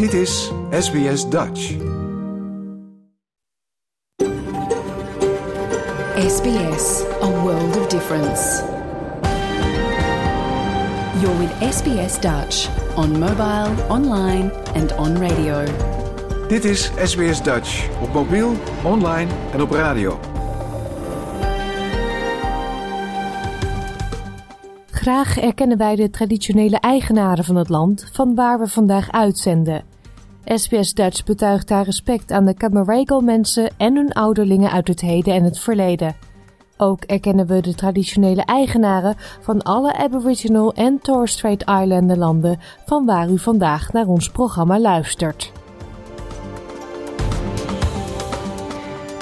Dit is SBS Dutch. SBS, a world of difference. You're with SBS Dutch on mobile, online and on radio. Dit is SBS Dutch op mobiel, online en op radio. Graag erkennen wij de traditionele eigenaren van het land van waar we vandaag uitzenden. SBS Dutch betuigt haar respect aan de Camaragal mensen en hun ouderlingen uit het heden en het verleden. Ook erkennen we de traditionele eigenaren van alle Aboriginal en Torres Strait Islander landen van waar u vandaag naar ons programma luistert.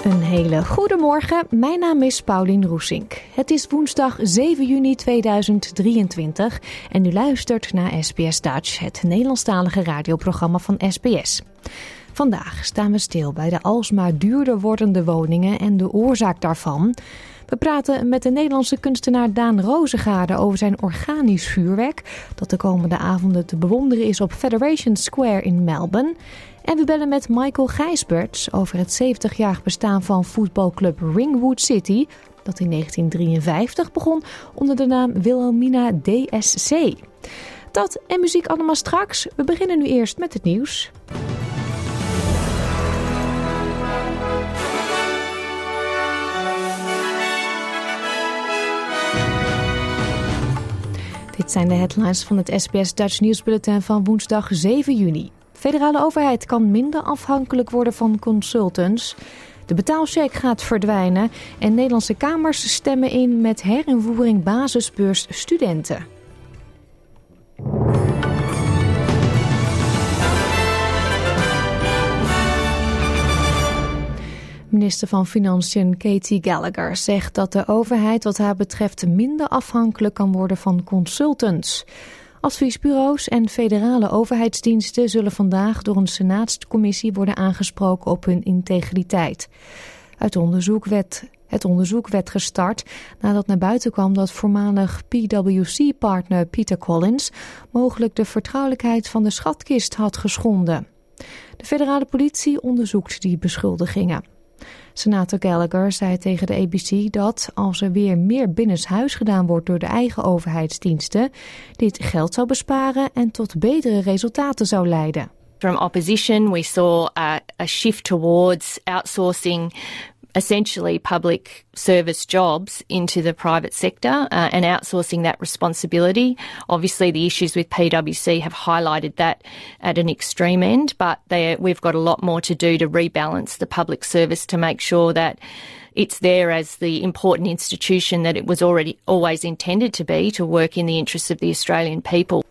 Een hele goede morgen. Mijn naam is Paulien Roesink. Het is woensdag 7 juni 2023 en u luistert naar SBS Dutch, het Nederlandstalige radioprogramma van SBS. Vandaag staan we stil bij de alsmaar duurder wordende woningen en de oorzaak daarvan. We praten met de Nederlandse kunstenaar Daan Rozengaarde over zijn organisch vuurwerk, dat de komende avonden te bewonderen is op Federation Square in Melbourne. En we bellen met Michael Gijsberts over het 70-jarig bestaan van voetbalclub Ringwood City, dat in 1953 begon onder de naam Wilhelmina DSC. Dat en muziek allemaal straks. We beginnen nu eerst met het nieuws. Dit zijn de headlines van het SBS Dutch Nieuwsbulletin van woensdag 7 juni. Federale overheid kan minder afhankelijk worden van consultants. De betaalcheck gaat verdwijnen en Nederlandse kamers stemmen in met herinvoering basisbeurs studenten. Minister van Financiën Katie Gallagher zegt dat de overheid wat haar betreft minder afhankelijk kan worden van consultants. Adviesbureaus en federale overheidsdiensten zullen vandaag door een senaatscommissie worden aangesproken op hun integriteit. Onderzoek het onderzoek werd gestart nadat naar buiten kwam dat voormalig PwC-partner Peter Collins mogelijk de vertrouwelijkheid van de schatkist had geschonden. De federale politie onderzoekt die beschuldigingen. Senator Gallagher zei tegen de ABC dat als er weer meer binnenshuis gedaan wordt door de eigen overheidsdiensten, dit geld zou besparen en tot betere resultaten zou leiden. From opposition, we saw a, shift towards outsourcing essentially public service jobs into the private sector uh, and outsourcing that responsibility. Obviously, the issues with PwC have highlighted that at an extreme end, but they, we've got a lot more to do to rebalance the public service to make sure that it's there as the important institution that it was already always intended to be to work in the interests of the Australian people.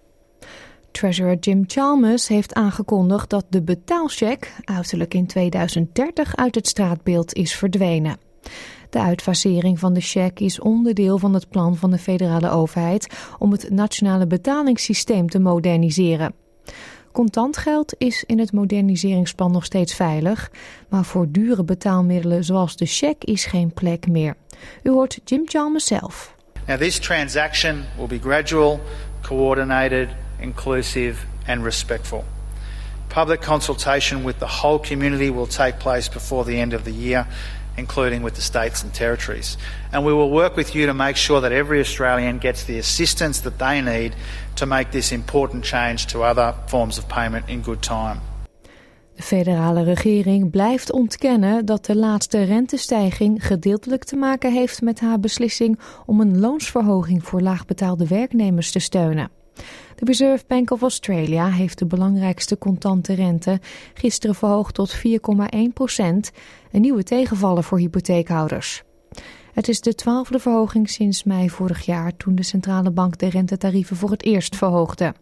Treasurer Jim Chalmers heeft aangekondigd dat de betaalcheck uiterlijk in 2030 uit het straatbeeld is verdwenen. De uitfasering van de cheque is onderdeel van het plan van de federale overheid om het nationale betalingssysteem te moderniseren. Contant geld is in het moderniseringsplan nog steeds veilig, maar voor dure betaalmiddelen zoals de cheque is geen plek meer. U hoort Jim Chalmers zelf. Now this transaction will be gradual, coordinated inclusive, and respectful. Public consultation with the whole community will take place before the end of the year, including with the states and territories. And we will work with you to make sure that every Australian gets the assistance that they need to make this important change to other forms of payment in good time. De federale regering blijft ontkennen dat de laatste rentestijging gedeeltelijk te maken heeft met haar beslissing om een loonsverhoging voor laagbetaalde werknemers te steunen. De Reserve Bank of Australia heeft de belangrijkste contante rente gisteren verhoogd tot 4,1 procent, een nieuwe tegenvaller voor hypotheekhouders. Het is de twaalfde verhoging sinds mei vorig jaar toen de centrale bank de rentetarieven voor het eerst verhoogde.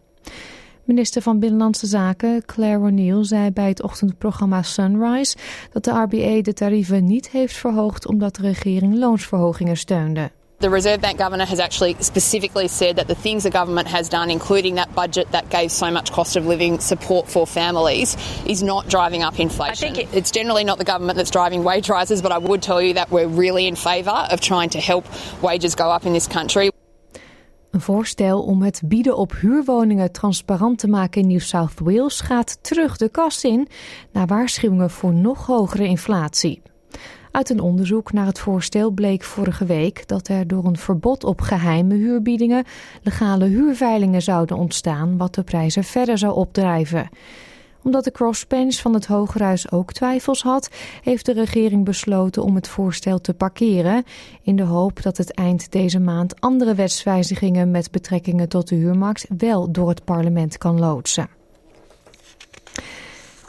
Minister van Binnenlandse Zaken Claire O'Neill zei bij het ochtendprogramma Sunrise dat de RBA de tarieven niet heeft verhoogd omdat de regering loonsverhogingen steunde. The Reserve Bank governor has actually specifically said that the things the government has done, including that budget that gave so much cost of living support for families, is not driving up inflation. I think it, it's generally not the government that's driving wage rises, but I would tell you that we're really in favour of trying to help wages go up in this country. Een voorstel om het bieden op huurwoningen transparant te maken in New South Wales gaat terug de kast in na waarschuwingen voor nog hogere inflatie. Uit een onderzoek naar het voorstel bleek vorige week dat er door een verbod op geheime huurbiedingen legale huurveilingen zouden ontstaan, wat de prijzen verder zou opdrijven omdat de crossbench van het Hogerhuis ook twijfels had, heeft de regering besloten om het voorstel te parkeren, in de hoop dat het eind deze maand andere wetswijzigingen met betrekkingen tot de huurmarkt wel door het parlement kan loodsen.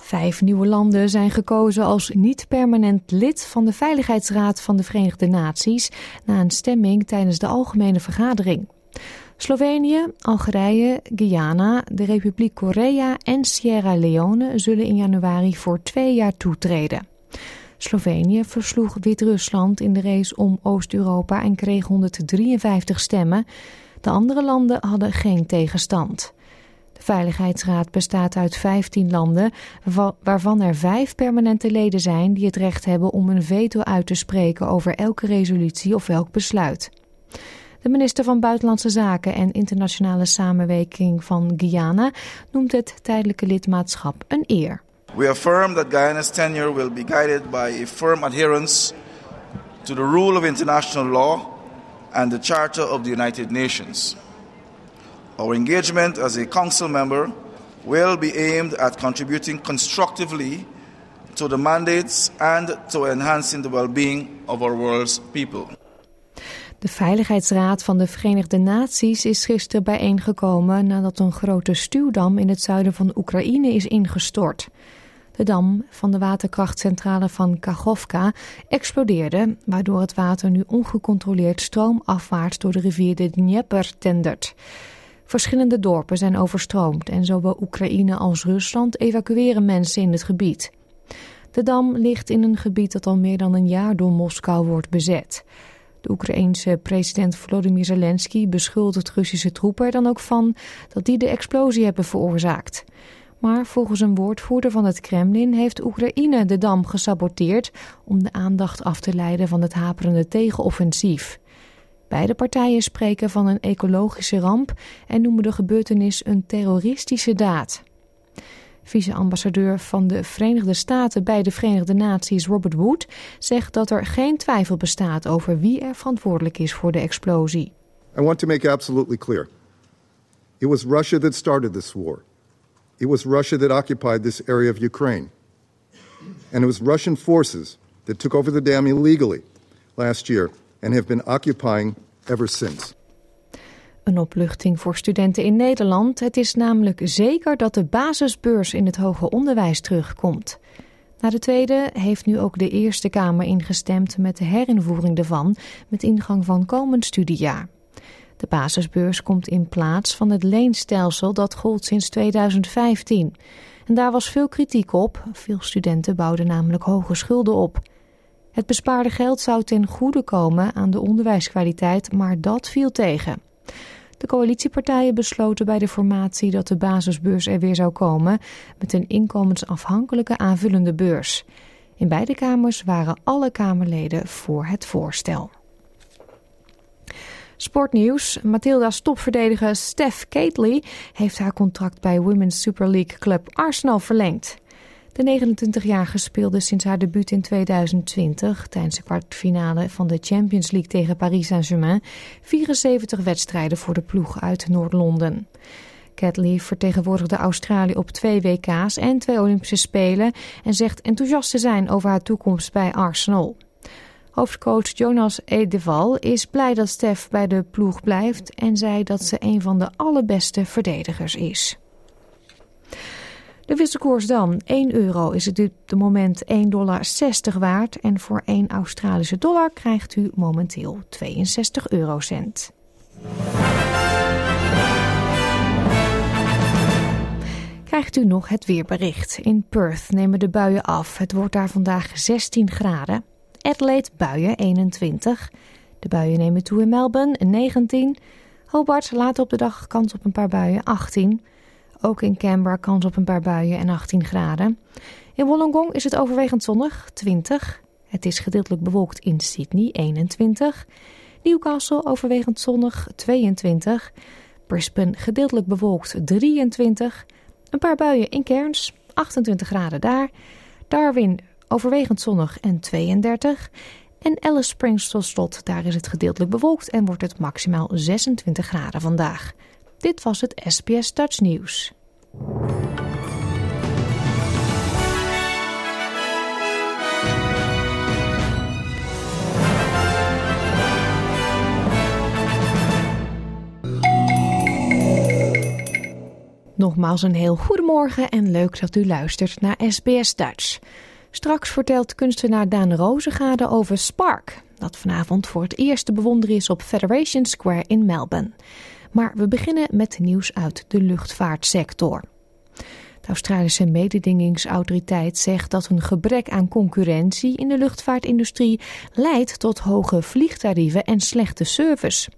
Vijf nieuwe landen zijn gekozen als niet-permanent lid van de Veiligheidsraad van de Verenigde Naties na een stemming tijdens de algemene vergadering. Slovenië, Algerije, Guyana, de Republiek Korea en Sierra Leone zullen in januari voor twee jaar toetreden. Slovenië versloeg Wit-Rusland in de race om Oost-Europa en kreeg 153 stemmen. De andere landen hadden geen tegenstand. De Veiligheidsraad bestaat uit 15 landen, waarvan er vijf permanente leden zijn die het recht hebben om een veto uit te spreken over elke resolutie of elk besluit. De minister van Buitenlandse Zaken en Internationale Samenwerking van Guyana noemt het tijdelijke lidmaatschap een eer. We affirm that Guyana's tenure will be guided by a firm adherence to the rule of international law and the Charter of the United Nations. Our engagement as a council member will be aimed at contributing constructively to the mandates and to enhancing the well-being of our world's people. De Veiligheidsraad van de Verenigde Naties is gisteren bijeengekomen nadat een grote stuwdam in het zuiden van Oekraïne is ingestort. De dam van de waterkrachtcentrale van Kachovka explodeerde, waardoor het water nu ongecontroleerd stroomafwaarts door de rivier de Dnieper tendert. Verschillende dorpen zijn overstroomd en zowel Oekraïne als Rusland evacueren mensen in het gebied. De dam ligt in een gebied dat al meer dan een jaar door Moskou wordt bezet. De Oekraïense president Volodymyr Zelensky beschuldigt Russische troepen er dan ook van dat die de explosie hebben veroorzaakt. Maar volgens een woordvoerder van het Kremlin heeft Oekraïne de dam gesaboteerd om de aandacht af te leiden van het haperende tegenoffensief. Beide partijen spreken van een ecologische ramp en noemen de gebeurtenis een terroristische daad. Vice-ambassadeur van de Verenigde Staten bij de Verenigde Naties Robert Wood zegt dat er geen twijfel bestaat over wie er verantwoordelijk is voor de explosie. I want to make absolutely clear. It was Russia that started this war. It was Russia that occupied this area of Ukraine. And it was Russian forces that took over the dam illegally last year and have been occupying ever since. Een opluchting voor studenten in Nederland. Het is namelijk zeker dat de basisbeurs in het hoger onderwijs terugkomt. Na de tweede heeft nu ook de Eerste Kamer ingestemd met de herinvoering ervan met ingang van komend studiejaar. De basisbeurs komt in plaats van het leenstelsel dat gold sinds 2015. En daar was veel kritiek op. Veel studenten bouwden namelijk hoge schulden op. Het bespaarde geld zou ten goede komen aan de onderwijskwaliteit, maar dat viel tegen. De coalitiepartijen besloten bij de formatie dat de basisbeurs er weer zou komen met een inkomensafhankelijke aanvullende beurs. In beide kamers waren alle Kamerleden voor het voorstel. Sportnieuws. Matilda's topverdediger Steph Catley heeft haar contract bij Women's Super League club Arsenal verlengd. De 29-jarige speelde sinds haar debuut in 2020 tijdens de kwartfinale van de Champions League tegen Paris Saint-Germain 74 wedstrijden voor de ploeg uit Noord-Londen. Catley vertegenwoordigde Australië op twee WK's en twee Olympische Spelen en zegt enthousiast te zijn over haar toekomst bij Arsenal. Hoofdcoach Jonas Edeval is blij dat Stef bij de ploeg blijft en zei dat ze een van de allerbeste verdedigers is. De wisselkoers dan. 1 euro is het op dit moment 1,60 dollar waard. En voor 1 Australische dollar krijgt u momenteel 62 eurocent. Krijgt u nog het weerbericht. In Perth nemen de buien af. Het wordt daar vandaag 16 graden. Adelaide buien 21. De buien nemen toe in Melbourne 19. Hobart later op de dag kans op een paar buien 18. Ook in Canberra kans op een paar buien en 18 graden. In Wollongong is het overwegend zonnig, 20. Het is gedeeltelijk bewolkt in Sydney, 21. Newcastle overwegend zonnig 22. Brisbane gedeeltelijk bewolkt 23. Een paar buien in Cairns 28 graden daar. Darwin overwegend zonnig en 32. En Alice Springs tot slot, daar is het gedeeltelijk bewolkt en wordt het maximaal 26 graden vandaag. Dit was het SBS Dutch News. Nogmaals een heel goedemorgen en leuk dat u luistert naar SBS Dutch. Straks vertelt kunstenaar Daan Rozegade over Spark, dat vanavond voor het eerst te bewonderen is op Federation Square in Melbourne. Maar we beginnen met nieuws uit de luchtvaartsector. De Australische mededingingsautoriteit zegt dat een gebrek aan concurrentie in de luchtvaartindustrie leidt tot hoge vliegtarieven en slechte service.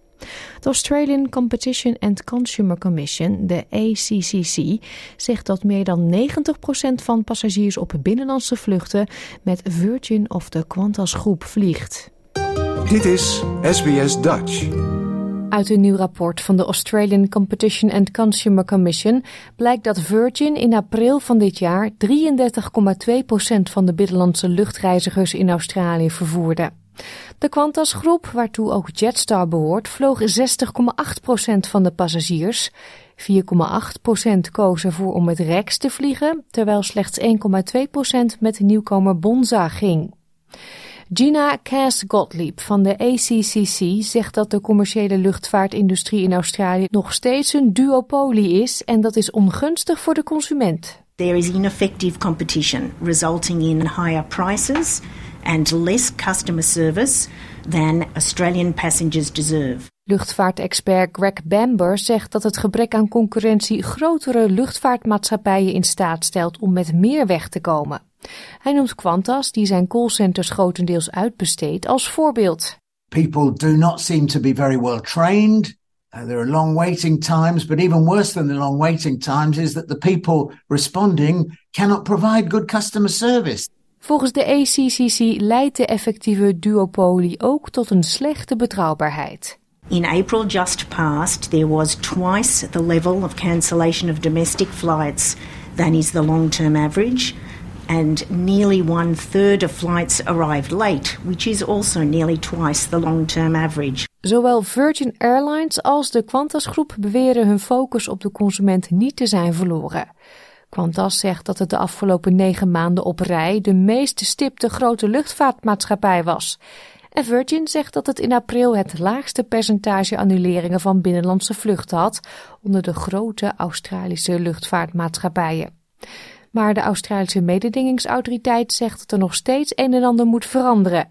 De Australian Competition and Consumer Commission, de ACCC, zegt dat meer dan 90% van passagiers op binnenlandse vluchten met Virgin of de Qantas groep vliegt. Dit is SBS Dutch. Uit een nieuw rapport van de Australian Competition and Consumer Commission blijkt dat Virgin in april van dit jaar 33,2% van de binnenlandse luchtreizigers in Australië vervoerde. De Qantas groep, waartoe ook Jetstar behoort, vloog 60,8% van de passagiers. 4,8% kozen voor om met Rex te vliegen, terwijl slechts 1,2% met nieuwkomer Bonza ging. Gina Cass Gottlieb van de ACCC zegt dat de commerciële luchtvaartindustrie in Australië nog steeds een duopolie is en dat is ongunstig voor de consument. There is ineffective competition resulting in higher prices and less customer service than Australian passengers deserve. Luchtvaartexpert Greg Bamber zegt dat het gebrek aan concurrentie grotere luchtvaartmaatschappijen in staat stelt om met meer weg te komen. Hij noemt Qantas, die zijn callcenters grotendeels uitbesteedt, als voorbeeld. People do not seem to be very well trained. Uh, there are long waiting times, but even worse than the long waiting times is that the people responding cannot provide good customer service. Volgens de ACCC leidt de effectieve duopolie ook tot een slechte betrouwbaarheid. In April just past, there was twice the level of cancellation of domestic flights than is the long term average, and nearly one third of flights arrived late, which is also nearly twice the long term average. Zowel Virgin Airlines als de Qantas groep beweren hun focus op de consument niet te zijn verloren. Qantas zegt dat het de afgelopen negen maanden op rij de meest stipte grote luchtvaartmaatschappij was. En Virgin zegt dat het in april het laagste percentage annuleringen van binnenlandse vluchten had onder de grote Australische luchtvaartmaatschappijen. Maar de Australische mededingingsautoriteit zegt dat er nog steeds een en ander moet veranderen.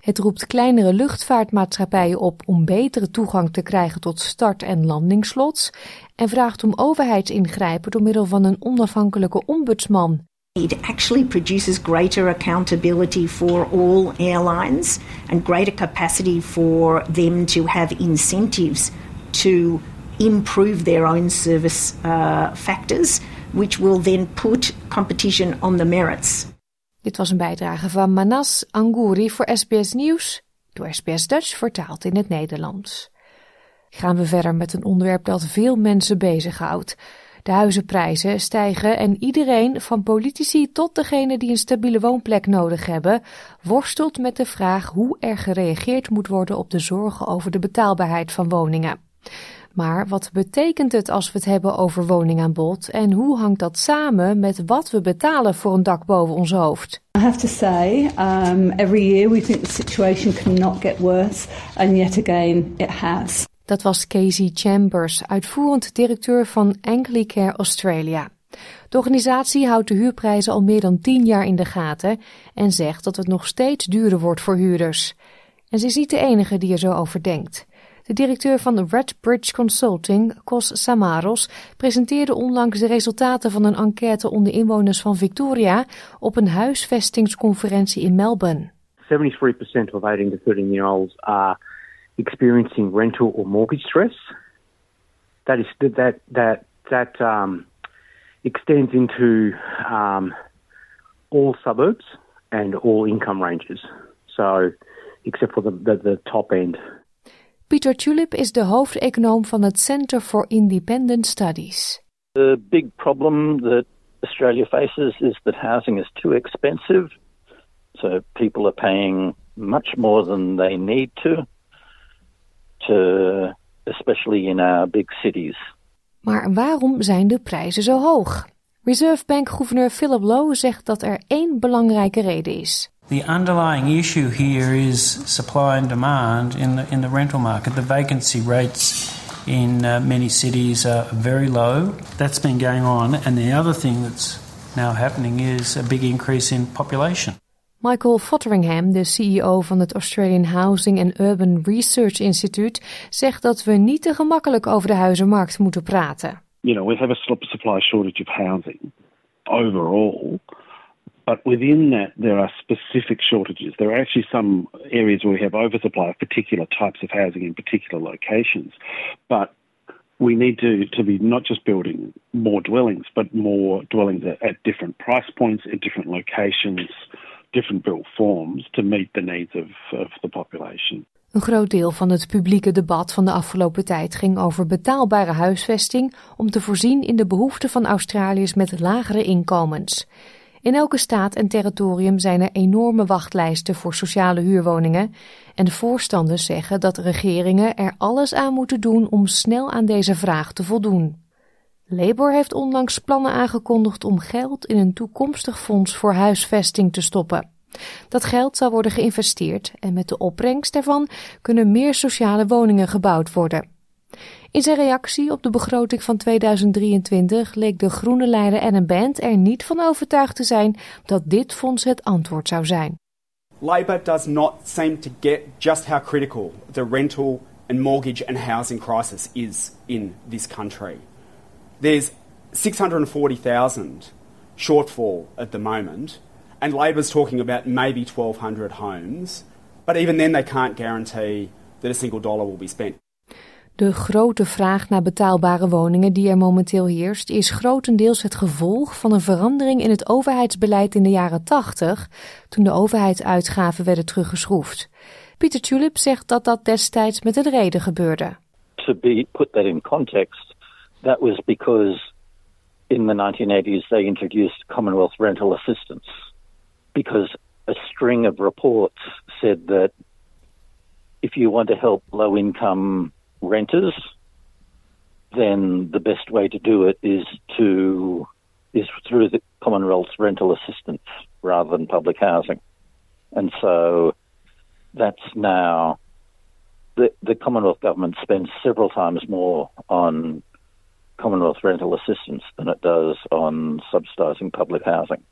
Het roept kleinere luchtvaartmaatschappijen op om betere toegang te krijgen tot start- en landingslots en vraagt om overheidsingrijpen door middel van een onafhankelijke ombudsman. It actually produces greater accountability for all airlines and greater capacity for them to have incentives to improve their own service uh, factors, which will then put competition on the merits. Dit was een bijdrage van Manas Angouri voor SBS Nieuws, door SBS Dutch vertaald in het Nederlands. Gaan we verder met een onderwerp dat veel mensen bezighoudt. De huizenprijzen stijgen en iedereen, van politici tot degene die een stabiele woonplek nodig hebben, worstelt met de vraag hoe er gereageerd moet worden op de zorgen over de betaalbaarheid van woningen. Maar wat betekent het als we het hebben over woningaanbod en hoe hangt dat samen met wat we betalen voor een dak boven ons hoofd? I have to say, um, every year we think the situation cannot get worse, and yet again it has. Dat was Casey Chambers, uitvoerend directeur van Anglicare Australia. De organisatie houdt de huurprijzen al meer dan tien jaar in de gaten en zegt dat het nog steeds duurder wordt voor huurders. En ze is niet de enige die er zo over denkt. De directeur van Redbridge Consulting, Kos Samaros, presenteerde onlangs de resultaten van een enquête onder inwoners van Victoria op een huisvestingsconferentie in Melbourne. 73% of 18 to 13 year olds are experiencing rental or mortgage stress. That is that that that um, extends into um, all suburbs and all income ranges. So, except for the, the top end. Peter Tulip is de hoofdeconoom van het Center for Independent Studies. The big problem that Australia faces is that housing is too expensive. So people are paying much more than they need to, to especially in our big cities. Maar waarom zijn de prijzen zo hoog? Reserve Bank gouverneur Philip Lowe zegt dat er één belangrijke reden is. The underlying issue here is supply and demand in the in the rental market. The vacancy rates in uh, many cities are very low. That's been going on and the other thing that's now happening is a big increase in population. Michael Fotheringham, de CEO van het Australian Housing and Urban Research Institute, zegt dat we niet te gemakkelijk over de huizenmarkt moeten praten. You know, we have a supply shortage of housing overall. But within that, there are specific shortages. There are actually some areas where we have oversupply of particular types of housing in particular locations. But we need to, to be not just building more dwellings, but more dwellings at, at different price points, in different locations, different built forms to meet the needs of, of the population. Een groot deel van het publieke debat van de afgelopen tijd ging over betaalbare huisvesting om te voorzien in de behoeften van Australiërs met lagere inkomens. In elke staat en territorium zijn er enorme wachtlijsten voor sociale huurwoningen en de voorstanders zeggen dat regeringen er alles aan moeten doen om snel aan deze vraag te voldoen. Labour heeft onlangs plannen aangekondigd om geld in een toekomstig fonds voor huisvesting te stoppen. Dat geld zal worden geïnvesteerd en met de opbrengst daarvan kunnen meer sociale woningen gebouwd worden. In zijn reactie op de begroting van 2023 leek de groene leider Adam Band er niet van overtuigd te zijn dat dit fonds het antwoord zou zijn. Labor does not seem to get just how critical the rental and mortgage and housing crisis is in this country. There's 640,000 shortfall at the moment, and Labor's talking about maybe 1,200 homes, but even then they can't guarantee that a single dollar will be spent. De grote vraag naar betaalbare woningen die er momenteel heerst, is grotendeels het gevolg van een verandering in het overheidsbeleid in de jaren 80, toen de overheidsuitgaven werden teruggeschroefd. Pieter Tulip zegt dat dat destijds met een reden gebeurde. To be put that in context, that was because in the 1980s they introduced Commonwealth rental assistance because a string of reports said that if you want to help low income renters, then the best way to do it is to is through the Commonwealth's rental assistance rather than public housing. And so that's now the the Commonwealth government spends several times more on Commonwealth rental assistance than it does on subsidising public housing.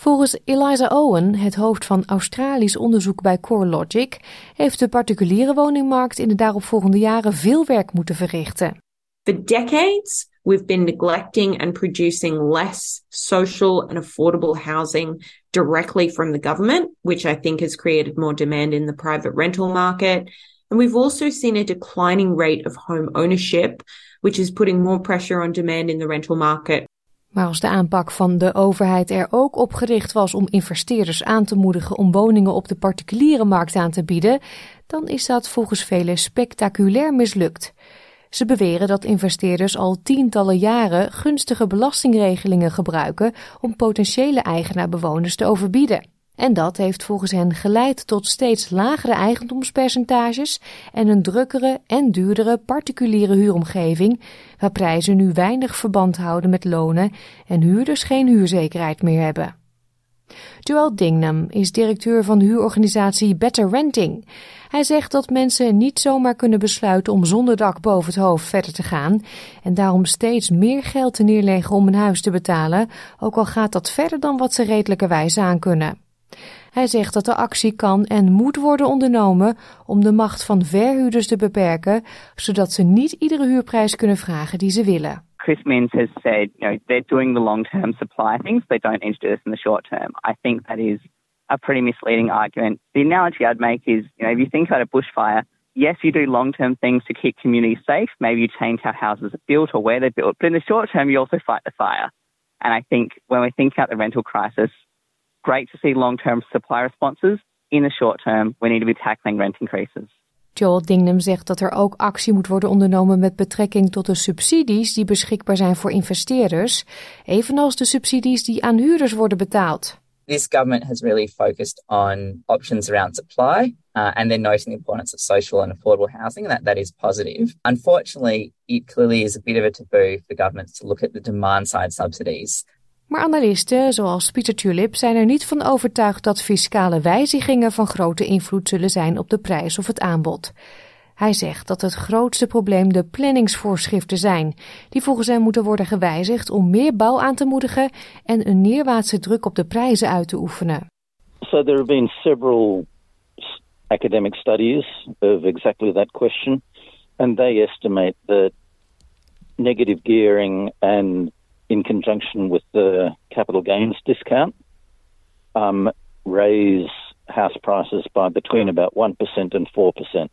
Volgens Eliza Owen, het hoofd van Australisch onderzoek bij CoreLogic, heeft de particuliere woningmarkt in de daaropvolgende jaren veel werk moeten verrichten. For decades, we've been neglecting and producing less social and affordable housing directly from the government, which I think has created more demand in the private rental market. And we've also seen a declining rate of home ownership, which is putting more pressure on demand in the rental market. Maar als de aanpak van de overheid er ook op gericht was om investeerders aan te moedigen om woningen op de particuliere markt aan te bieden, dan is dat volgens velen spectaculair mislukt. Ze beweren dat investeerders al tientallen jaren gunstige belastingregelingen gebruiken om potentiële eigenaarbewoners te overbieden. En dat heeft volgens hen geleid tot steeds lagere eigendomspercentages en een drukkere en duurdere particuliere huuromgeving, waar prijzen nu weinig verband houden met lonen en huurders geen huurzekerheid meer hebben. Joel Dingnam is directeur van huurorganisatie Better Renting. Hij zegt dat mensen niet zomaar kunnen besluiten om zonder dak boven het hoofd verder te gaan en daarom steeds meer geld te neerleggen om een huis te betalen, ook al gaat dat verder dan wat ze redelijkerwijs aan kunnen. Hij zegt dat er actie kan en moet worden ondernomen om de macht van verhuurders te beperken, zodat ze niet iedere huurprijs kunnen vragen die ze willen. Chris Minns has said, you know, they're doing the long-term supply things, they don't need to do this in the short term. I think that is a pretty misleading argument. The analogy I'd make is, you know, if you think about a bushfire, yes, you do long-term things to keep communities safe. Maybe you change how houses are built or where they're built, but in the short term, you also fight the fire. And I think when we think about the rental crisis, great to see long term supply responses. In the short term, we need to be tackling rent increases. Joel Dingnam zegt dat er ook actie moet worden ondernomen met betrekking tot de subsidies die beschikbaar zijn voor investeerders, evenals de subsidies die aan huurders worden betaald. This government has really focused on options around supply uh, and then noting the importance of social and affordable housing, and that, that is positive. Unfortunately, it clearly is a bit of a taboo for governments to look at the demand side subsidies. Maar analisten, zoals Pieter Tulip, zijn er niet van overtuigd dat fiscale wijzigingen van grote invloed zullen zijn op de prijs of het aanbod. Hij zegt dat het grootste probleem de planningsvoorschriften zijn, die volgens hem moeten worden gewijzigd om meer bouw aan te moedigen en een neerwaartse druk op de prijzen uit te oefenen. So there have been several academic studies of exactly that question, and they estimate that negative gearing and in conjunction with the capital gains discount um, raise house prices by between about 1% and 4%.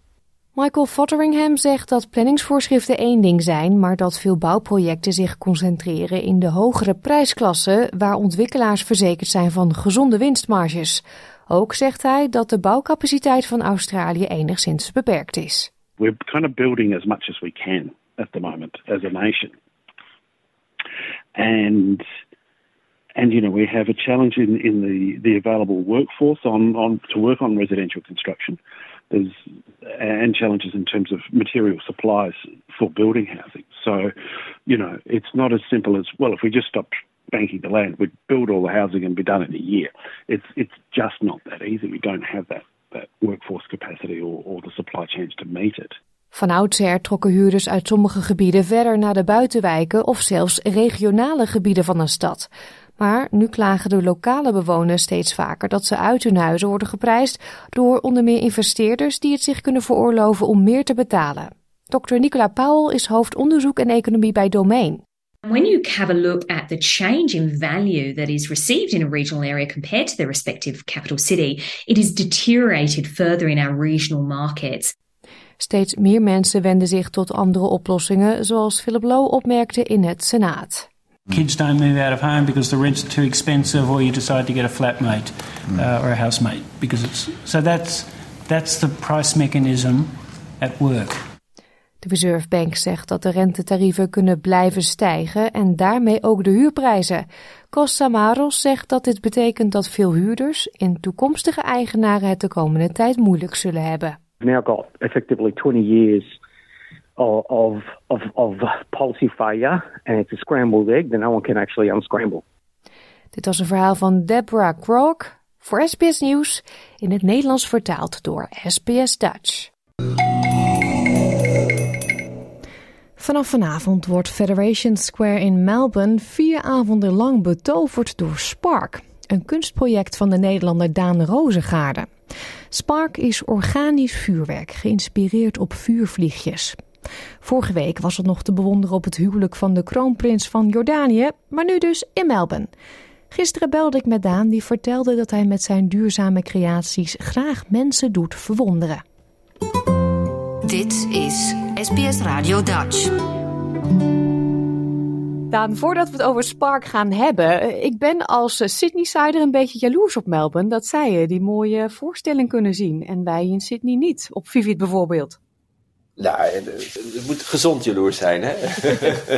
Michael Fotheringham zegt dat planningsvoorschriften één ding zijn, maar dat veel bouwprojecten zich concentreren in de hogere prijsklassen waar ontwikkelaars verzekerd zijn van gezonde winstmarges. Ook zegt hij dat de bouwcapaciteit van Australië enigszins beperkt is. We're kind of building as much as we can at the moment as a nation. And and you know we have a challenge in, in the, the available workforce on, on to work on residential construction. There's and challenges in terms of material supplies for building housing. So, you know, it's not as simple as well. If we just stopped banking the land, we'd build all the housing and be done in a year. It's it's just not that easy. We don't have that that workforce capacity or, or the supply chains to meet it. Van oudsher trokken huurders uit sommige gebieden verder naar de buitenwijken of zelfs regionale gebieden van een stad. Maar nu klagen de lokale bewoners steeds vaker dat ze uit hun huizen worden geprijsd door onder meer investeerders die het zich kunnen veroorloven om meer te betalen. Dr. Nicola Powell is hoofdonderzoek en economie bij Domain. When you have a look at the change in value that is received in a regional area compared to the respective capital city, it is deteriorated further in our regional markets. Steeds meer mensen wenden zich tot andere oplossingen, zoals Philip Lowe opmerkte in het Senaat. Kids don't move out of home because the rent's too expensive, or you decide to get a flatmate uh, or a housemate because it's so that's that's the price mechanism at work. De Reserve Bank zegt dat de rentetarieven kunnen blijven stijgen en daarmee ook de huurprijzen. Costa Maros zegt dat dit betekent dat veel huurders en toekomstige eigenaren het de komende tijd moeilijk zullen hebben. We've now got effectively 20 years of, of, of, policy failure and it's a scrambled egg that no one can actually unscramble. Dit was een verhaal van Deborah Krog voor SBS Nieuws in het Nederlands vertaald door SBS Dutch. Vanaf vanavond wordt Federation Square in Melbourne vier avonden lang betoverd door Spark, een kunstproject van de Nederlander Daan Rozengaarde. Spark is organisch vuurwerk, geïnspireerd op vuurvliegjes. Vorige week was het nog te bewonderen op het huwelijk van de kroonprins van Jordanië, maar nu dus in Melbourne. Gisteren belde ik met Daan, die vertelde dat hij met zijn duurzame creaties graag mensen doet verwonderen. Dit is SBS Radio Dutch. Daan, voordat we het over Spark gaan hebben, ik ben als Sydney-sider een beetje jaloers op Melbourne dat zij die mooie voorstelling kunnen zien en wij in Sydney niet, op Vivid bijvoorbeeld. Nou, het moet gezond jaloers zijn, hè?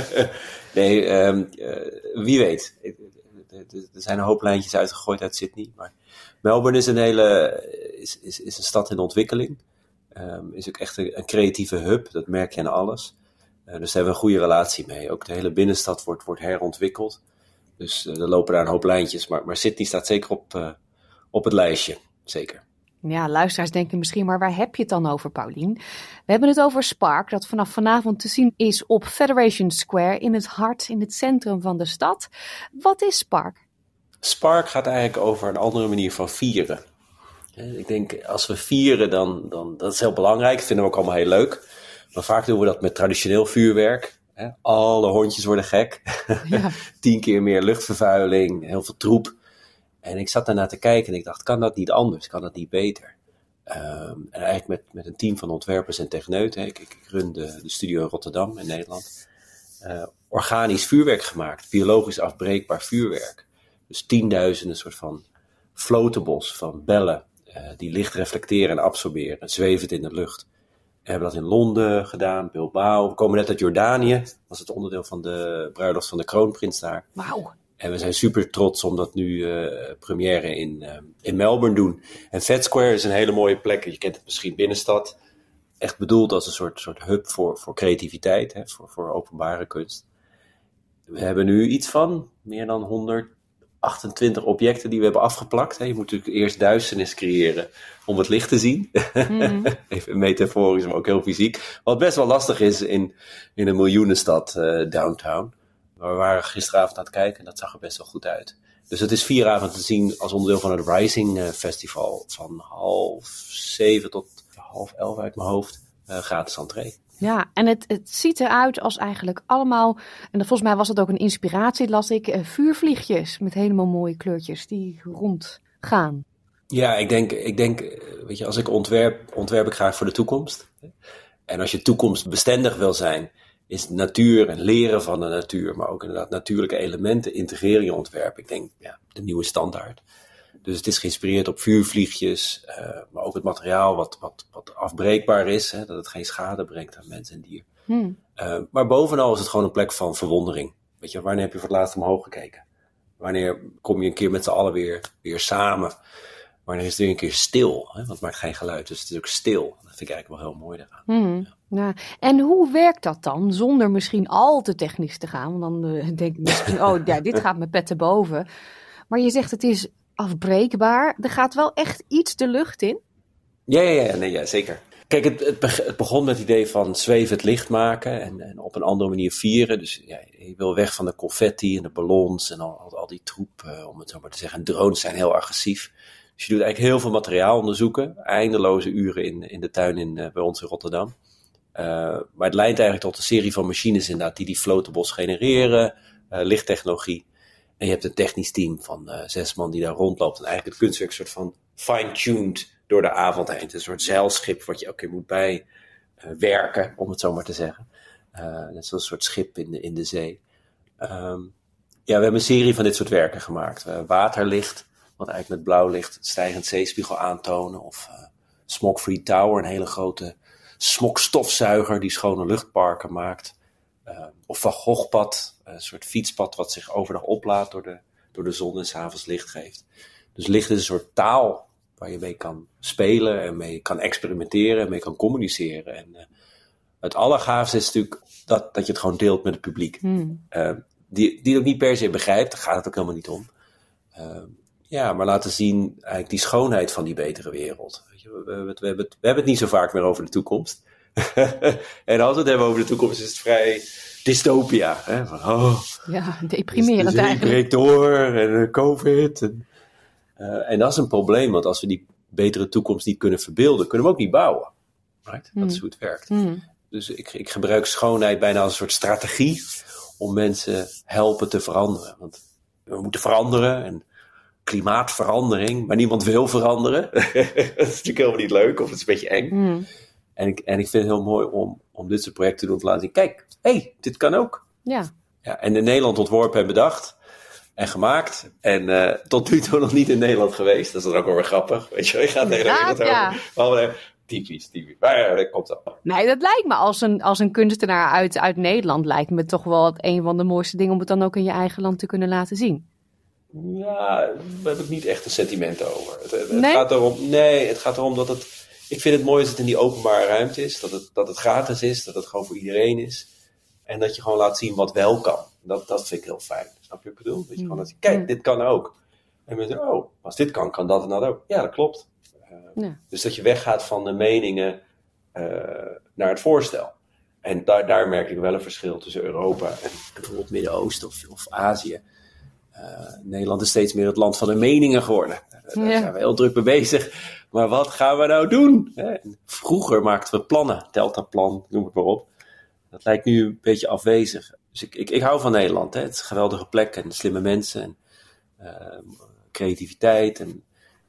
nee, um, uh, wie weet. Er zijn een hoop lijntjes uitgegooid uit Sydney, maar Melbourne is een hele is, is, is een stad in ontwikkeling. Um, is ook echt een, een, creatieve hub, dat merk je aan alles. Uh, dus daar hebben we een goede relatie mee. Ook de hele binnenstad wordt, wordt herontwikkeld. Dus uh, er lopen daar een hoop lijntjes. Maar, maar Sydney staat zeker op, uh, op het lijstje. Zeker. Ja, luisteraars denken misschien, maar waar heb je het dan over, Paulien? We hebben het over Spark, dat vanaf vanavond te zien is op Federation Square in het hart, in het centrum van de stad. Wat is Spark? Spark gaat eigenlijk over een andere manier van vieren. Ik denk, als we vieren, dan, dan dat is heel belangrijk. Dat vinden we ook allemaal heel leuk. Maar vaak doen we dat met traditioneel vuurwerk. Alle hondjes worden gek. Ja. Tien keer meer luchtvervuiling, heel veel troep. En ik zat daarnaar te kijken en ik dacht, kan dat niet anders? Kan dat niet beter? Um, en eigenlijk met, met een team van ontwerpers en techneuten. Ik, ik, run de, de studio in Rotterdam in Nederland. Uh, organisch vuurwerk gemaakt. Biologisch afbreekbaar vuurwerk. Dus tienduizenden soort van floatables van bellen. Uh, die licht reflecteren en absorberen. En zwevend in de lucht. We hebben dat in Londen gedaan, Bilbao. We komen net uit Jordanië. Dat was het onderdeel van de bruiloft van de kroonprins daar. Wauw. En we zijn super trots om dat nu uh, première in, uh, in Melbourne doen. En Fed Square is een hele mooie plek. Je kent het misschien binnenstad. Echt bedoeld als een soort, soort hub voor, voor creativiteit, hè, voor, voor openbare kunst. We hebben nu iets van meer dan 128 objecten die we hebben afgeplakt. Je moet natuurlijk eerst duisternis creëren om het licht te zien. Mm. Even metaforisch, maar ook heel fysiek. Wat best wel lastig is in, in een miljoenenstad uh, downtown. Maar we waren gisteravond aan het kijken en dat zag er best wel goed uit. Dus het is vier avonden te zien als onderdeel van het Rising uh, Festival. Van half zeven tot half elf uit mijn hoofd. Uh, gratis entree. Ja, en het, het ziet eruit als eigenlijk allemaal, en volgens mij was het ook een inspiratie, las ik, uh, vuurvliegjes met helemaal mooie kleurtjes die rondgaan. Ja, ik denk, ik denk, weet je, als ik ontwerp, ontwerp ik graag voor de toekomst. En als je toekomstbestendig wil zijn, is natuur en leren van de natuur, maar ook inderdaad natuurlijke elementen integreren in je ontwerp. Ik denk, ja, de nieuwe standaard. Dus het is geïnspireerd op vuurvliegjes, uh, maar ook het materiaal wat, wat, wat afbreekbaar is, hè, dat het geen schade brengt aan mens en dier. Hmm. Uh, maar bovenal is het gewoon een plek van verwondering. Weet je, wanneer heb je voor het laatst omhoog gekeken? Wanneer kom je een keer met z'n allen weer, weer samen? Wanneer is het weer een keer stil? Hè? Want het maakt geen geluid, dus het is ook stil. Dat vind ik eigenlijk wel heel mooi eraan. Hmm. Ja. En hoe werkt dat dan, zonder misschien al te technisch te gaan? Want dan uh, denk ik misschien, oh ja, dit gaat met pet te boven. Maar je zegt het is afbreekbaar. Er gaat wel echt iets de lucht in. Ja, ja, ja, nee, ja zeker. Kijk, het, het, begon met het idee van zweven het licht maken en, en, op een andere manier vieren. Dus ja, je wil weg van de confetti en de ballons en al, al, die troep, uh, om het zo maar te zeggen. En drones zijn heel agressief. Dus je doet eigenlijk heel veel materiaal onderzoeken. Eindeloze uren in, in de tuin in, uh, bij ons in Rotterdam. Uh, maar het leidt eigenlijk tot een serie van machines inderdaad die die flotables genereren, lichttechnologie. En je hebt een technisch team van uh, zes man die daar rondloopt. En eigenlijk het kunstwerk soort van fine-tuned door de avond heen. Het is een soort zeilschip wat je elke keer moet bijwerken, uh, om het zo maar te zeggen. Uh, net een soort schip in de, in de zee. Um, ja, we hebben een serie van dit soort werken gemaakt. waterlicht, wat eigenlijk met blauw licht stijgend zeespiegel aantonen. Of Smog-Free Tower, een hele grote smokstofzuiger die schone luchtparken maakt. Uh, of Van Goghpad, een soort fietspad wat zich overdag oplaadt door de, door de zon en s'avonds licht geeft. Dus licht is een soort taal waar je mee kan spelen en mee kan experimenteren en mee kan communiceren. En uh, het allergaafste is natuurlijk dat, dat je het gewoon deelt met het publiek. Hmm. Uh, die, die het ook niet per se begrijpt, daar gaat het ook helemaal niet om. ja, maar laten zien eigenlijk die schoonheid van die betere wereld. Weet je, we, we, we, hebben het, we hebben het niet zo vaak meer over de toekomst. en als we het hebben over de toekomst, is het vrij dystopia. Hè? Van, oh, ja, deprimerend dus, dus eigenlijk. breekt door en uh, COVID. En, uh, en dat is een probleem, want als we die betere toekomst niet kunnen verbeelden, kunnen we ook niet bouwen. Right? Mm. Dat is hoe het werkt. Mm. Dus ik, ik gebruik schoonheid bijna als een soort strategie om mensen helpen te veranderen. Want we moeten veranderen en klimaatverandering, maar niemand wil veranderen. dat is natuurlijk helemaal niet leuk of het is een beetje eng. Mm. En ik, en ik vind het heel mooi om, om dit soort projecten te doen, te laten zien. Kijk, hé, hey, dit kan ook. Ja. ja. En in Nederland ontworpen en bedacht en gemaakt. En uh, tot nu toe nog niet in Nederland geweest. Dat is dan ook wel weer grappig. Weet je, je gaat de hele wereld ja. over. Typisch, typisch. Maar ja, dat komt. Nee, dat lijkt me als een, als een kunstenaar uit, uit Nederland lijkt me toch wel een van de mooiste dingen om het dan ook in je eigen land te kunnen laten zien. Ja, daar heb ik niet echt een sentiment over. Het, het nee? gaat erom, nee, het gaat erom dat het ik vind het mooi dat het in die openbare ruimte is. Dat het, dat het gratis is. Dat het gewoon voor iedereen is. En dat je gewoon laat zien wat wel kan. Dat, dat vind ik heel fijn. Snap je wat ik bedoel? Dat je gewoon laat zien, kijk, dit kan ook. En mensen oh, als dit kan, kan dat en dat ook. Ja, dat klopt. Uh, ja. Dus dat je weggaat van de meningen uh, naar het voorstel. En daar, daar merk ik wel een verschil tussen Europa en bijvoorbeeld het Midden-Oosten of, of Azië. Uh, Nederland is steeds meer het land van de meningen geworden. Daar Ja. zijn we heel druk mee bezig. Maar wat gaan we nou doen? Vroeger maakten we plannen, Deltaplan, noem het maar op. Dat lijkt nu een beetje afwezig. Dus ik, ik, ik hou van Nederland. Hè? Het is een geweldige plek en slimme mensen en uh, creativiteit. En,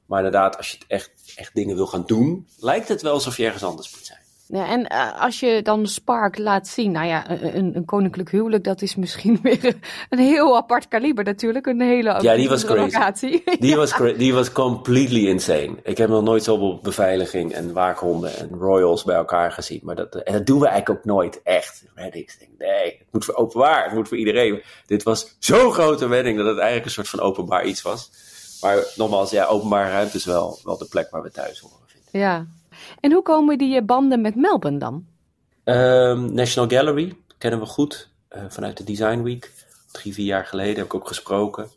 maar inderdaad, als je echt, echt dingen wil gaan doen, lijkt het wel alsof je ergens anders moet zijn. Ja, en uh, als je dan Spark laat zien, nou ja, een, een, koninklijk huwelijk, dat is misschien weer een heel apart kaliber natuurlijk. Een hele ja, die was crazy. Die, was die was completely insane. Ik heb nog nooit zoveel beveiliging en waakhonden en royals bij elkaar gezien. Maar dat, en dat doen we eigenlijk ook nooit echt. Weddings, denk, nee, het moet voor openbaar, het moet voor iedereen. Dit was zo'n grote wedding dat het eigenlijk een soort van openbaar iets was. Maar nogmaals, ja, openbare ruimte is wel, wel de plek waar we thuis horen. Ja. En hoe komen die banden met Melbourne dan? Um, National Gallery kennen we goed uh, vanuit de Design Week. Drie, vier jaar geleden heb ik ook gesproken.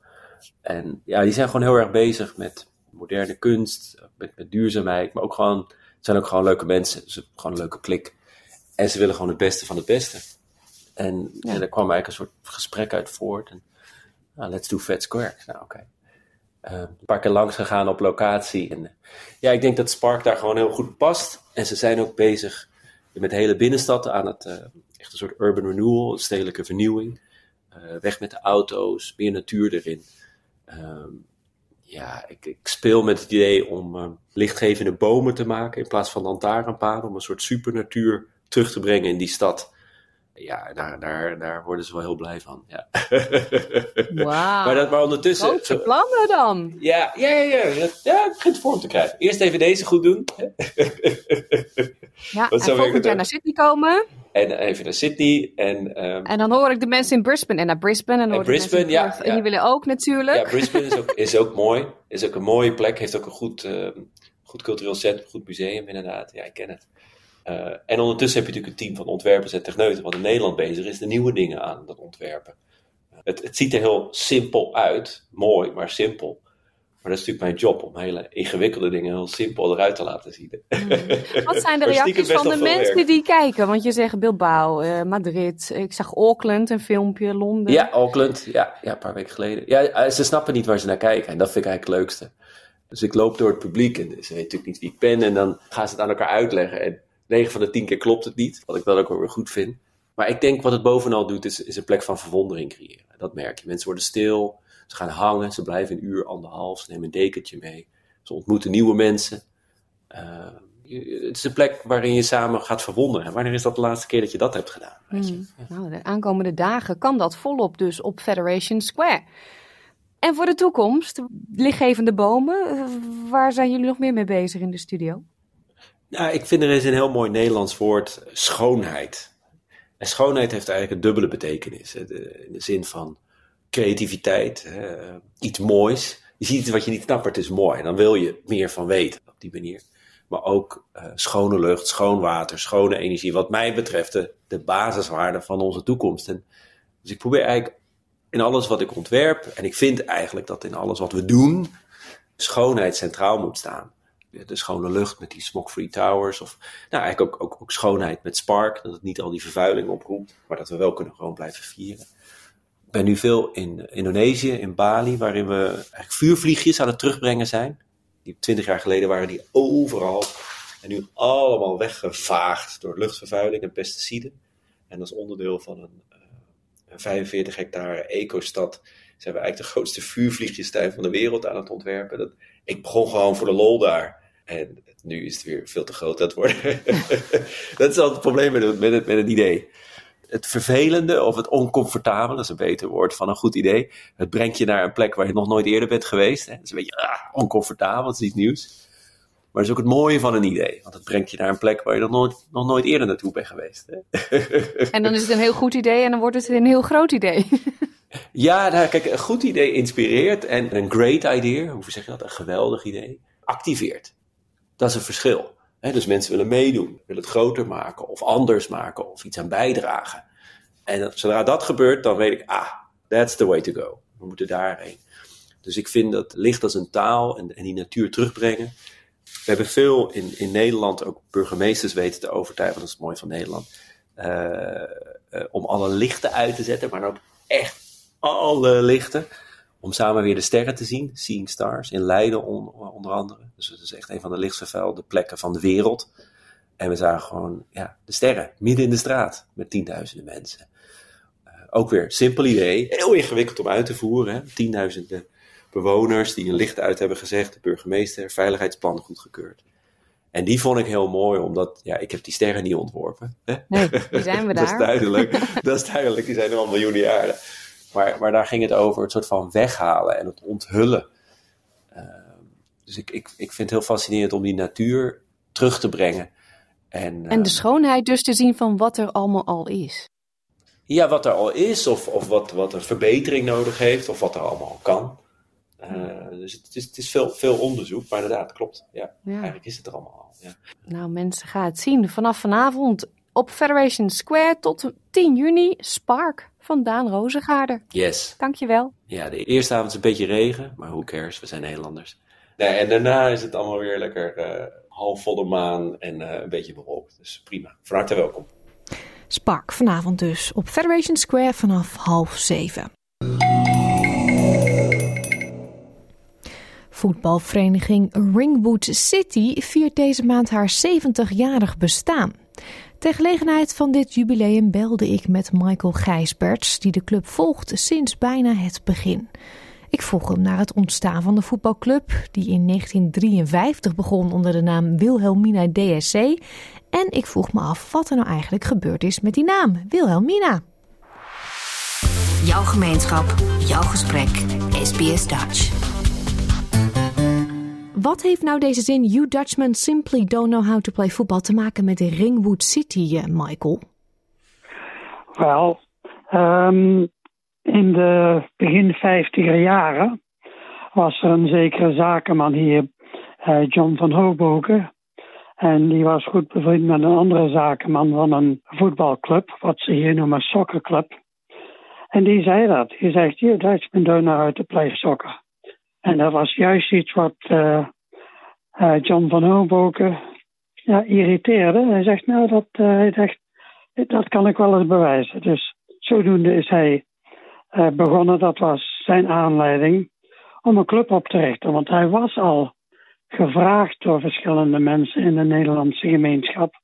En ja, die zijn gewoon heel erg bezig met moderne kunst, met, met duurzaamheid, maar ook gewoon, het zijn ook gewoon leuke mensen. Dus gewoon een leuke klik. En ze willen gewoon het beste van het beste. En, ja. en daar kwam eigenlijk een soort gesprek uit voort. En, nou, let's do Fat Square. Nou, oké. Okay. Uh, een paar keer langs gegaan op locatie. En ja, ik denk dat Spark daar gewoon heel goed past. En ze zijn ook bezig met de hele binnenstad aan het, uh, echt een soort urban renewal, stedelijke vernieuwing. Uh, weg met de auto's, meer natuur erin. Um, ja, ik, ik, speel met het idee om lichtgevende bomen te maken in plaats van lantaarnpaden. Om een soort supernatuur terug te brengen in die stad ja, daar, daar, daar worden ze wel heel blij van. Ja. Wauw. maar, dat, maar ondertussen. Grote plannen dan. Ja, ja, ja, ja, ja, het begint vorm te krijgen. Eerst even deze goed doen. ja, en volgend jaar naar Sydney komen. En even naar Sydney. En, um, en dan hoor ik de mensen in Brisbane en naar Brisbane. En, en Brisbane, ja, ja, En die willen ook natuurlijk. Ja, Brisbane is ook, is ook mooi. Is ook een mooie plek. Heeft ook een goed, uh, goed cultureel centrum, goed museum inderdaad. Ja, ik ken het. Uh, en ondertussen heb je natuurlijk een team van ontwerpers en techneuten wat in Nederland bezig is, de nieuwe dingen aan dat ontwerpen. Het, het, ziet er heel simpel uit, mooi, maar simpel. Maar dat is natuurlijk mijn job om hele ingewikkelde dingen heel simpel eruit te laten zien. Mm. Wat zijn de reacties van de mensen werk. die kijken? Want je zegt Bilbao, uh, Madrid, ik zag Auckland, een filmpje, Londen. Ja, Auckland, ja, ja, een paar weken geleden. Ja, eh, ze snappen niet waar ze naar kijken en dat vind ik eigenlijk het leukste. Dus ik loop door het publiek en ze weten natuurlijk niet wie ik ben en dan gaan ze het aan elkaar uitleggen. En 9 van de 10 keer klopt het niet, wat ik dan ook wel weer goed vind. Maar ik denk wat het bovenal doet, is, is een plek van verwondering creëren. Dat merk je. Mensen worden stil, ze gaan hangen, ze blijven een uur, anderhalf, ze nemen een dekentje mee. Ze ontmoeten nieuwe mensen. Uh, het is een plek waarin je samen gaat verwonderen. Wanneer is dat de laatste keer dat je dat hebt gedaan? Weet je? Hmm. Nou, de aankomende dagen kan dat volop dus op Federation Square. En voor de toekomst, lichtgevende bomen, waar zijn jullie nog meer mee bezig in de studio? Nou, ik vind er is een heel mooi Nederlands woord, schoonheid. En schoonheid heeft eigenlijk een dubbele betekenis. In de zin van creativiteit, iets moois. Je ziet iets wat je niet snapt, is mooi. En dan wil je meer van weten op die manier. Maar ook uh, schone lucht, schoon water, schone energie. Wat mij betreft de, de basiswaarde van onze toekomst. En dus ik probeer eigenlijk in alles wat ik ontwerp, en ik vind eigenlijk dat in alles wat we doen, schoonheid centraal moet staan de schone lucht met die smog-free towers. Of nou, eigenlijk ook, ook, schoonheid met Spark. Dat het niet al die vervuiling oproept. Maar dat we wel kunnen gewoon blijven vieren. Ik ben nu veel in Indonesië, in Bali. Waarin we eigenlijk vuurvliegjes aan het terugbrengen zijn. Die twintig jaar geleden waren die overal. En nu allemaal weggevaagd door luchtvervuiling en pesticiden. En als onderdeel van een, uh, een 45 hectare ecostad zijn we eigenlijk de grootste vuurvliegjestuin van de wereld aan het ontwerpen. Dat, ik begon gewoon voor de lol daar. En nu is het weer veel te groot dat worden. dat is altijd het probleem met het, met, het, met het idee. Het vervelende of het oncomfortabele, dat is een beter woord van een goed idee. Het brengt je naar een plek waar je nog nooit eerder bent geweest. Het is een beetje ah, oncomfortabel, het is iets nieuws. Maar het is ook het mooie van een idee. Want het brengt je naar een plek waar je nog nooit, nog nooit eerder naartoe bent geweest. Hè? en dan is het een heel goed idee en dan wordt het een heel groot idee. ja, nou, kijk, een goed idee inspireert. En een great idea, hoe zeg je dat? Een geweldig idee, activeert. Dat is een verschil. dus mensen willen meedoen, willen het groter maken of anders maken of iets aan bijdragen. En zodra dat gebeurt, dan weet ik, ah, that's the way to go. We moeten daarheen. Dus ik vind dat licht als een taal en, en die natuur terugbrengen. We hebben veel in, in Nederland ook burgemeesters weten te overtuigen, dat is het mooie van Nederland, uh, uh, om alle lichten uit te zetten, maar ook echt alle lichten om samen weer de sterren te zien. Seeing Stars in Leiden onder andere. Dus het is echt een van de lichtvervuilde plekken van de wereld. En we zagen gewoon ja, de sterren midden in de straat met tienduizenden mensen. Uh, ook weer simpel idee, heel ingewikkeld om uit te voeren. Hè? Tienduizenden bewoners die een licht uit hebben gezegd, de burgemeester, veiligheidsplan goedgekeurd. En die vond ik heel mooi, omdat ja, ik heb die sterren niet ontworpen. Hè? Nee, die zijn we daar. dat is duidelijk. dat is duidelijk, die zijn er al miljoenen jaren. Maar, maar daar ging het over het soort van weghalen en het onthullen. Uh, dus ik, ik, ik vind het heel fascinerend om die natuur terug te brengen. En, en de schoonheid dus te zien van wat er allemaal al is. Ja, wat er al is, of, of wat, wat een verbetering nodig heeft, of wat er allemaal kan. Uh, dus het is, het is veel, veel onderzoek, maar inderdaad, klopt. Ja, ja, Eigenlijk is het er allemaal al. Ja. Nou, mensen, gaan het zien. Vanaf vanavond op Federation Square tot 10 juni, Spark van Daan Rozengaarder. Yes. Dankjewel. Ja, de eerste avond is een beetje regen, maar who cares, we zijn Nederlanders. Nee, en daarna is het allemaal weer lekker uh, half volle maan en uh, een beetje bewolkt. Dus prima. Van harte welkom. Spark vanavond dus op Federation Square vanaf half zeven. Voetbalvereniging Ringwood City viert deze maand haar 70-jarig bestaan. Ter gelegenheid van dit jubileum belde ik met Michael Gijsberts, die de club volgt sinds bijna het begin. Ik vroeg hem naar het ontstaan van de voetbalclub, die in 1953 begon onder de naam Wilhelmina DSC. En ik vroeg me af wat er nou eigenlijk gebeurd is met die naam, Wilhelmina. Jouw gemeenschap, jouw gesprek, SBS Dutch. Wat heeft nou deze zin You Dutchmen simply don't know how to play football te maken met Ringwood City, uh, Michael? Wel, um, in de begin vijftiger jaren was er een zekere zakenman hier, uh, John van Hoboken. En die was goed bevriend met een andere zakenman van een voetbalclub, wat ze hier noemen soccerclub. En die zei dat. Die zegt, you Dutchmen don't know how to play soccer. En dat was juist iets wat uh, uh, John van Hoboken ja, irriteerde. Hij zegt, nou, dat, uh, hij zegt, dat kan ik wel eens bewijzen. Dus zodoende is hij begonnen, dat was zijn aanleiding, om een club op te richten. Want hij was al gevraagd door verschillende mensen in de Nederlandse gemeenschap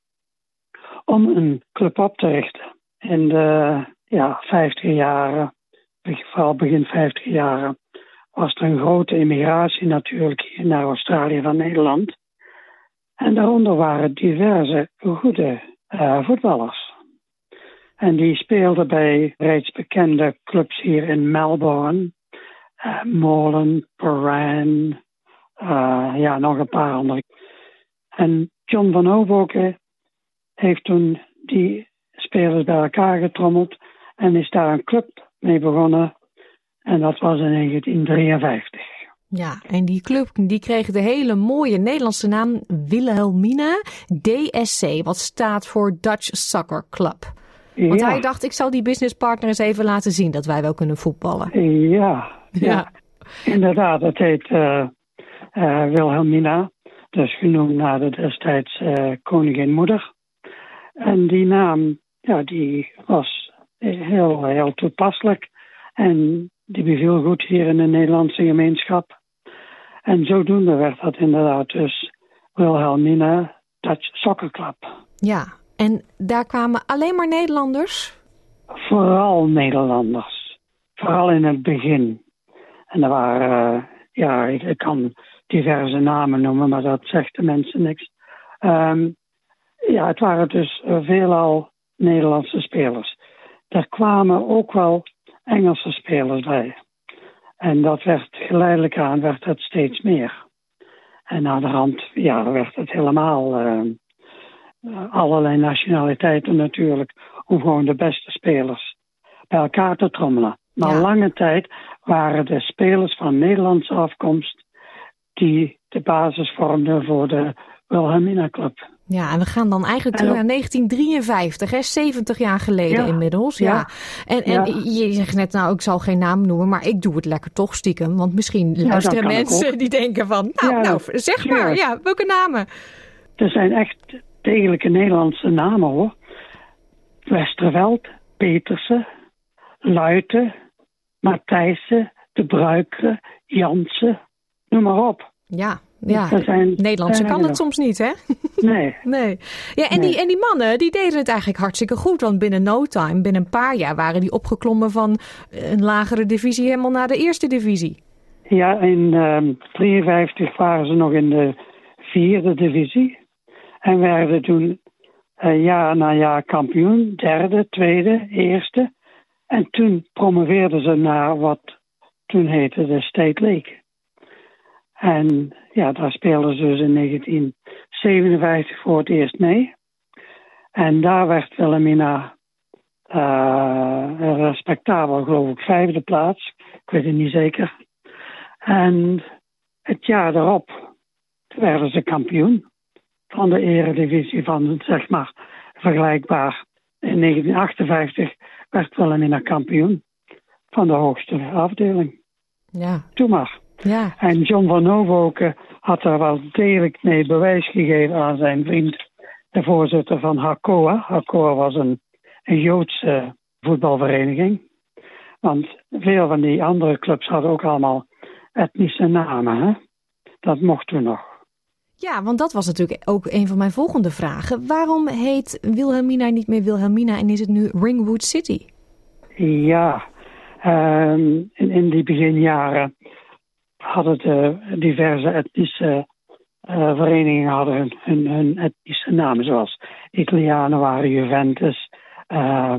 om een club op te richten. In de ja, 50 jaren, vooral begin 50 jaren, was er een grote immigratie natuurlijk naar Australië van Nederland. En daaronder waren diverse goede uh, voetballers. En die speelden bij reeds bekende clubs hier in Melbourne. Uh, Molen, Paran, uh, ja, nog een paar andere. En John van Hoboken heeft toen die spelers bij elkaar getrommeld en is daar een club mee begonnen en dat was in 1953. Ja, en die club die kreeg de hele mooie Nederlandse naam Wilhelmina DSC, wat staat voor Dutch Soccer Club. Want hij dacht, ik zal die businesspartner eens even laten zien dat wij wel kunnen voetballen. Ja, ja. inderdaad. Het heet uh, uh, Wilhelmina, dus genoemd naar de destijds uh, koningin moeder. En die naam, ja, die was heel, heel toepasselijk. En die beviel goed hier in de Nederlandse gemeenschap. En zodoende werd dat inderdaad dus Wilhelmina Dutch Soccer Club. Ja, en daar kwamen alleen maar Nederlanders? Vooral Nederlanders. Vooral in het begin. En er waren, uh, ja, ik, kan diverse namen noemen, maar dat zegt de mensen niks. Um, ja, het waren dus veelal Nederlandse spelers. Er kwamen ook wel Engelse spelers bij. En dat werd geleidelijk aan werd het steeds meer. En aan de hand ja, werd het helemaal uh, allerlei nationaliteiten natuurlijk, om gewoon de beste spelers bij elkaar te trommelen. Maar lange tijd waren de spelers van Nederlandse afkomst die de basis vormden voor de Wilhelmina Club. Ja, en we gaan dan eigenlijk terug naar 1953, hè? 70 jaar geleden inmiddels. Ja. En, en je zegt net, nou, ik zal geen naam noemen, maar ik doe het lekker toch stiekem. Want misschien luisteren mensen die denken van, nou, nou zeg maar, ja, welke namen? Er zijn echt degelijke Nederlandse namen hoor. Westerveld, Petersen, Luiten, Matthijssen, De Bruikere, Jansen, noem maar op. Ja, ja, zijn, Nederlandse kan het soms niet, hè? Nee. nee. Ja, en, Die, en die mannen, die deden het eigenlijk hartstikke goed. Want binnen no time, binnen een paar jaar, waren die opgeklommen van een lagere divisie helemaal naar de eerste divisie. Ja, in 1953 um, waren ze nog in de vierde divisie. En werden toen uh, jaar na jaar kampioen, derde, tweede, eerste. En toen promoveerden ze naar wat toen heette de State League. En ja, daar speelden ze dus in 1957 voor het eerst mee. En daar werd Wilhelmina uh, respectabel, geloof ik, vijfde plaats. Ik weet het niet zeker. En het jaar daarop werden ze kampioen van de eredivisie van, zeg maar, vergelijkbaar. In 1958 werd Wilhelmina kampioen van de hoogste afdeling. Ja. Toen maar. Ja. En John van Hoofdhoken had daar wel degelijk mee bewijs gegeven aan zijn vriend, de voorzitter van Hakoa. Hakoa was een, een Joodse voetbalvereniging. Want veel van die andere clubs hadden ook allemaal etnische namen. Hè? Dat mochten we nog. Ja, want dat was natuurlijk ook een van mijn volgende vragen. Waarom heet Wilhelmina niet meer Wilhelmina en is het nu Ringwood City? Ja, um, in, in die beginjaren hadden de diverse etnische uh, verenigingen hadden hun, etnische namen, zoals Italianen waren Juventus, uh,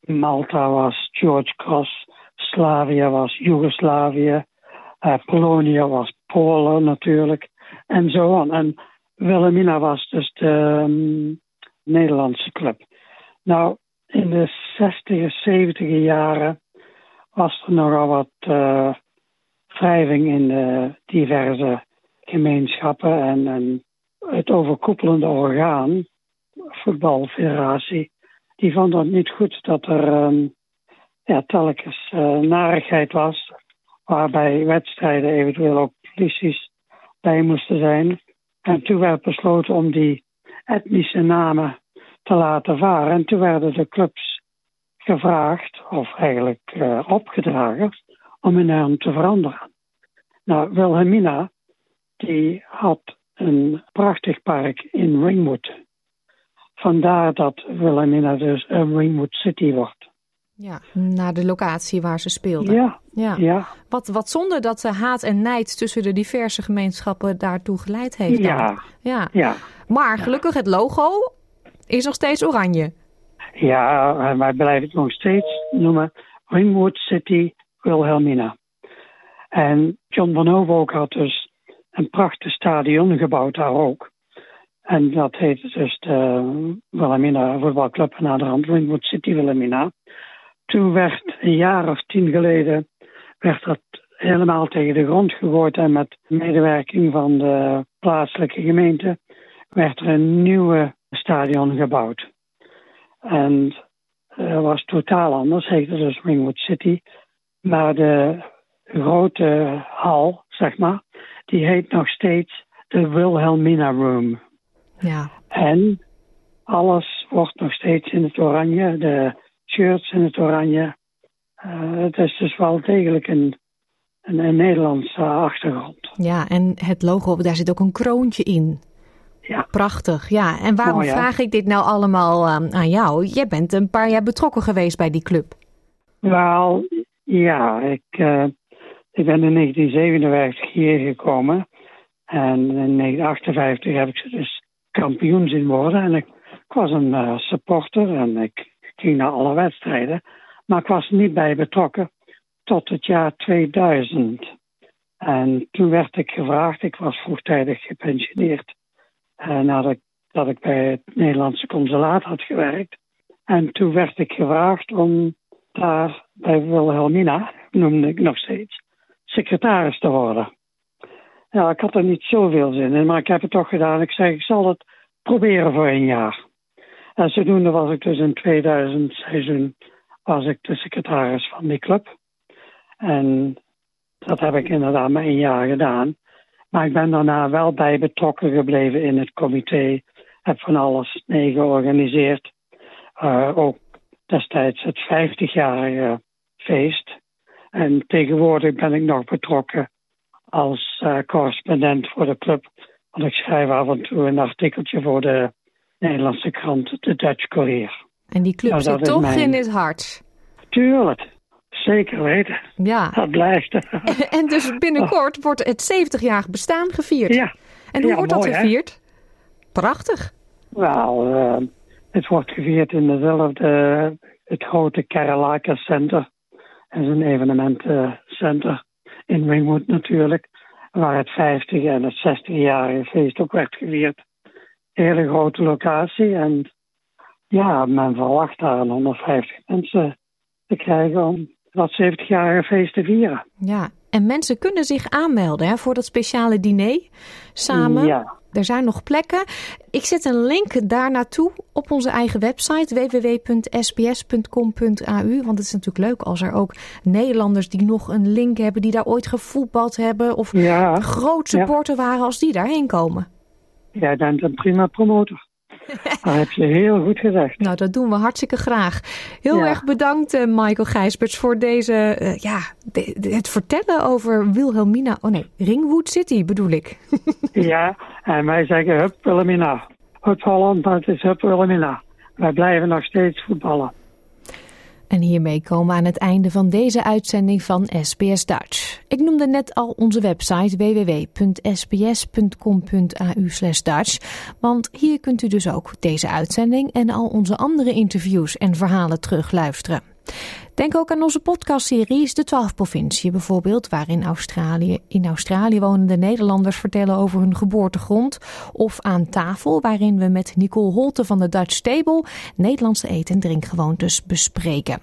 Malta was George Cross, Slavia was Joegoslavië, uh, Polonia was Polen natuurlijk, en zo aan. En Wilhelmina was dus de um, Nederlandse club. Nou, in de 60 70 jaren was er nogal wat uh, wrijving in de diverse gemeenschappen en, het overkoepelende orgaan, voetbalfederatie, die vond het niet goed dat er um, ja, telkens uh, narigheid was, waarbij wedstrijden eventueel ook polities bij moesten zijn. En toen werd besloten om die etnische namen te laten varen. En toen werden de clubs gevraagd, of eigenlijk uh, opgedragen, om hun naam te veranderen. Nou, Wilhelmina, die had een prachtig park in Ringwood. Vandaar dat Wilhelmina dus een Ringwood City wordt. Ja, naar de locatie waar ze speelden. Ja, ja. ja. Wat, wat zonde dat de haat en nijd tussen de diverse gemeenschappen daartoe geleid heeft. Ja, ja. ja. Maar gelukkig het logo is nog steeds oranje. Ja, wij blijven het nog steeds noemen Ringwood City Wilhelmina. En John van Hoofdhoek had dus een prachtig stadion gebouwd daar ook. En dat heette dus de Wilhelmina voetbalclub en aan de Ringwood City Wilhelmina. Toen werd een jaar of tien geleden werd dat helemaal tegen de grond gegooid en met medewerking van de plaatselijke gemeente werd er een nieuwe stadion gebouwd. En dat was totaal anders, heette dus Ringwood City. Maar de grote hal, zeg maar, die heet nog steeds de Wilhelmina Room. Ja. En alles wordt nog steeds in het oranje, de shirts in het oranje. Uh, het is dus wel degelijk een, een, een Nederlandse achtergrond. Ja, en het logo, daar zit ook een kroontje in. Ja. Prachtig, ja. En waarom vraag ik dit nou allemaal um, aan jou? Jij bent een paar jaar betrokken geweest bij die club. Wel, ja, ik, uh, ik ben in 1957 hier gekomen. En in 1958 heb ik ze dus kampioen zien worden. En ik, was een uh, supporter en ik ging naar alle wedstrijden. Maar ik was niet bij betrokken tot het jaar 2000. En toen werd ik gevraagd, ik was vroegtijdig gepensioneerd. Uh, nadat ik, dat ik bij het Nederlandse consulaat had gewerkt. En toen werd ik gevraagd om daar bij Wilhelmina, noemde ik nog steeds, secretaris te worden. Ja, ik had er niet zoveel zin in, maar ik heb het toch gedaan. Ik zei, ik zal het proberen voor een jaar. En zodoende was ik dus in 2000 seizoen was ik de secretaris van die club. En dat heb ik inderdaad maar een jaar gedaan. Maar ik ben daarna wel bij betrokken gebleven in het comité. Heb van alles mee georganiseerd. Uh, ook destijds het 50-jarige feest. En tegenwoordig ben ik nog betrokken als uh, correspondent voor de club. Want ik schrijf af en toe een artikeltje voor de Nederlandse krant, de Dutch Courier. En die club Nou, zit toch mijn- in het hart. Tuurlijk, zeker weten. Ja. Dat blijft. En dus binnenkort wordt het 70-jarig bestaan gevierd. Ja. En hoe Ja, wordt dat hè? gevierd? Prachtig. Wel, uh, het wordt gevierd in dezelfde, het grote Karalaka Center. Dat is een evenementencenter in Ringwood natuurlijk. Waar het 50 en het 60-jarige feest ook werd gevierd. Hele grote locatie en ja, men verwacht daar 150 mensen te krijgen om dat 70-jarige feest te vieren. Ja, en mensen kunnen zich aanmelden hè, voor dat speciale diner samen. Ja. Er zijn nog plekken. Ik zet een link daar naartoe op onze eigen website www.sbs.com.au. Want het is natuurlijk leuk als er ook Nederlanders die nog een link hebben, die daar ooit gevoetbald hebben of ja. groot supporter waren, als die daarheen komen. Jij bent een prima promotor. Dat heb je heel goed gezegd. Nou, dat doen we hartstikke graag. Heel Ja. erg bedankt, eh, Michael Gijsberts, voor deze, eh, ja, de- de- het vertellen over Wilhelmina. Oh nee, Ringwood City bedoel ik. Ja, en wij zeggen Hup Wilhelmina. Hup Holland, het is Hup Wilhelmina. Wij blijven nog steeds voetballen. En hiermee komen we aan het einde van deze uitzending van SBS Dutch. Ik noemde net al onze website www.sbs.com.au Dutch. Want hier kunt u dus ook deze uitzending en al onze andere interviews en verhalen terugluisteren. Denk ook aan onze podcastseries De 12 Provinciën bijvoorbeeld, waarin Australië, in Australië wonende Nederlanders vertellen over hun geboortegrond. Of aan tafel, waarin we met Nicole Holte van de Dutch Table Nederlandse eten- en drinkgewoontes bespreken.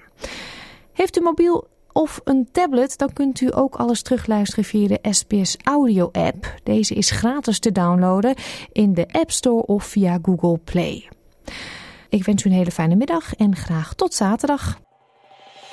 Heeft u mobiel of een tablet, dan kunt u ook alles terugluisteren via de SBS Audio app. Deze is gratis te downloaden in de App Store of via Google Play. Ik wens u een hele fijne middag en graag tot zaterdag.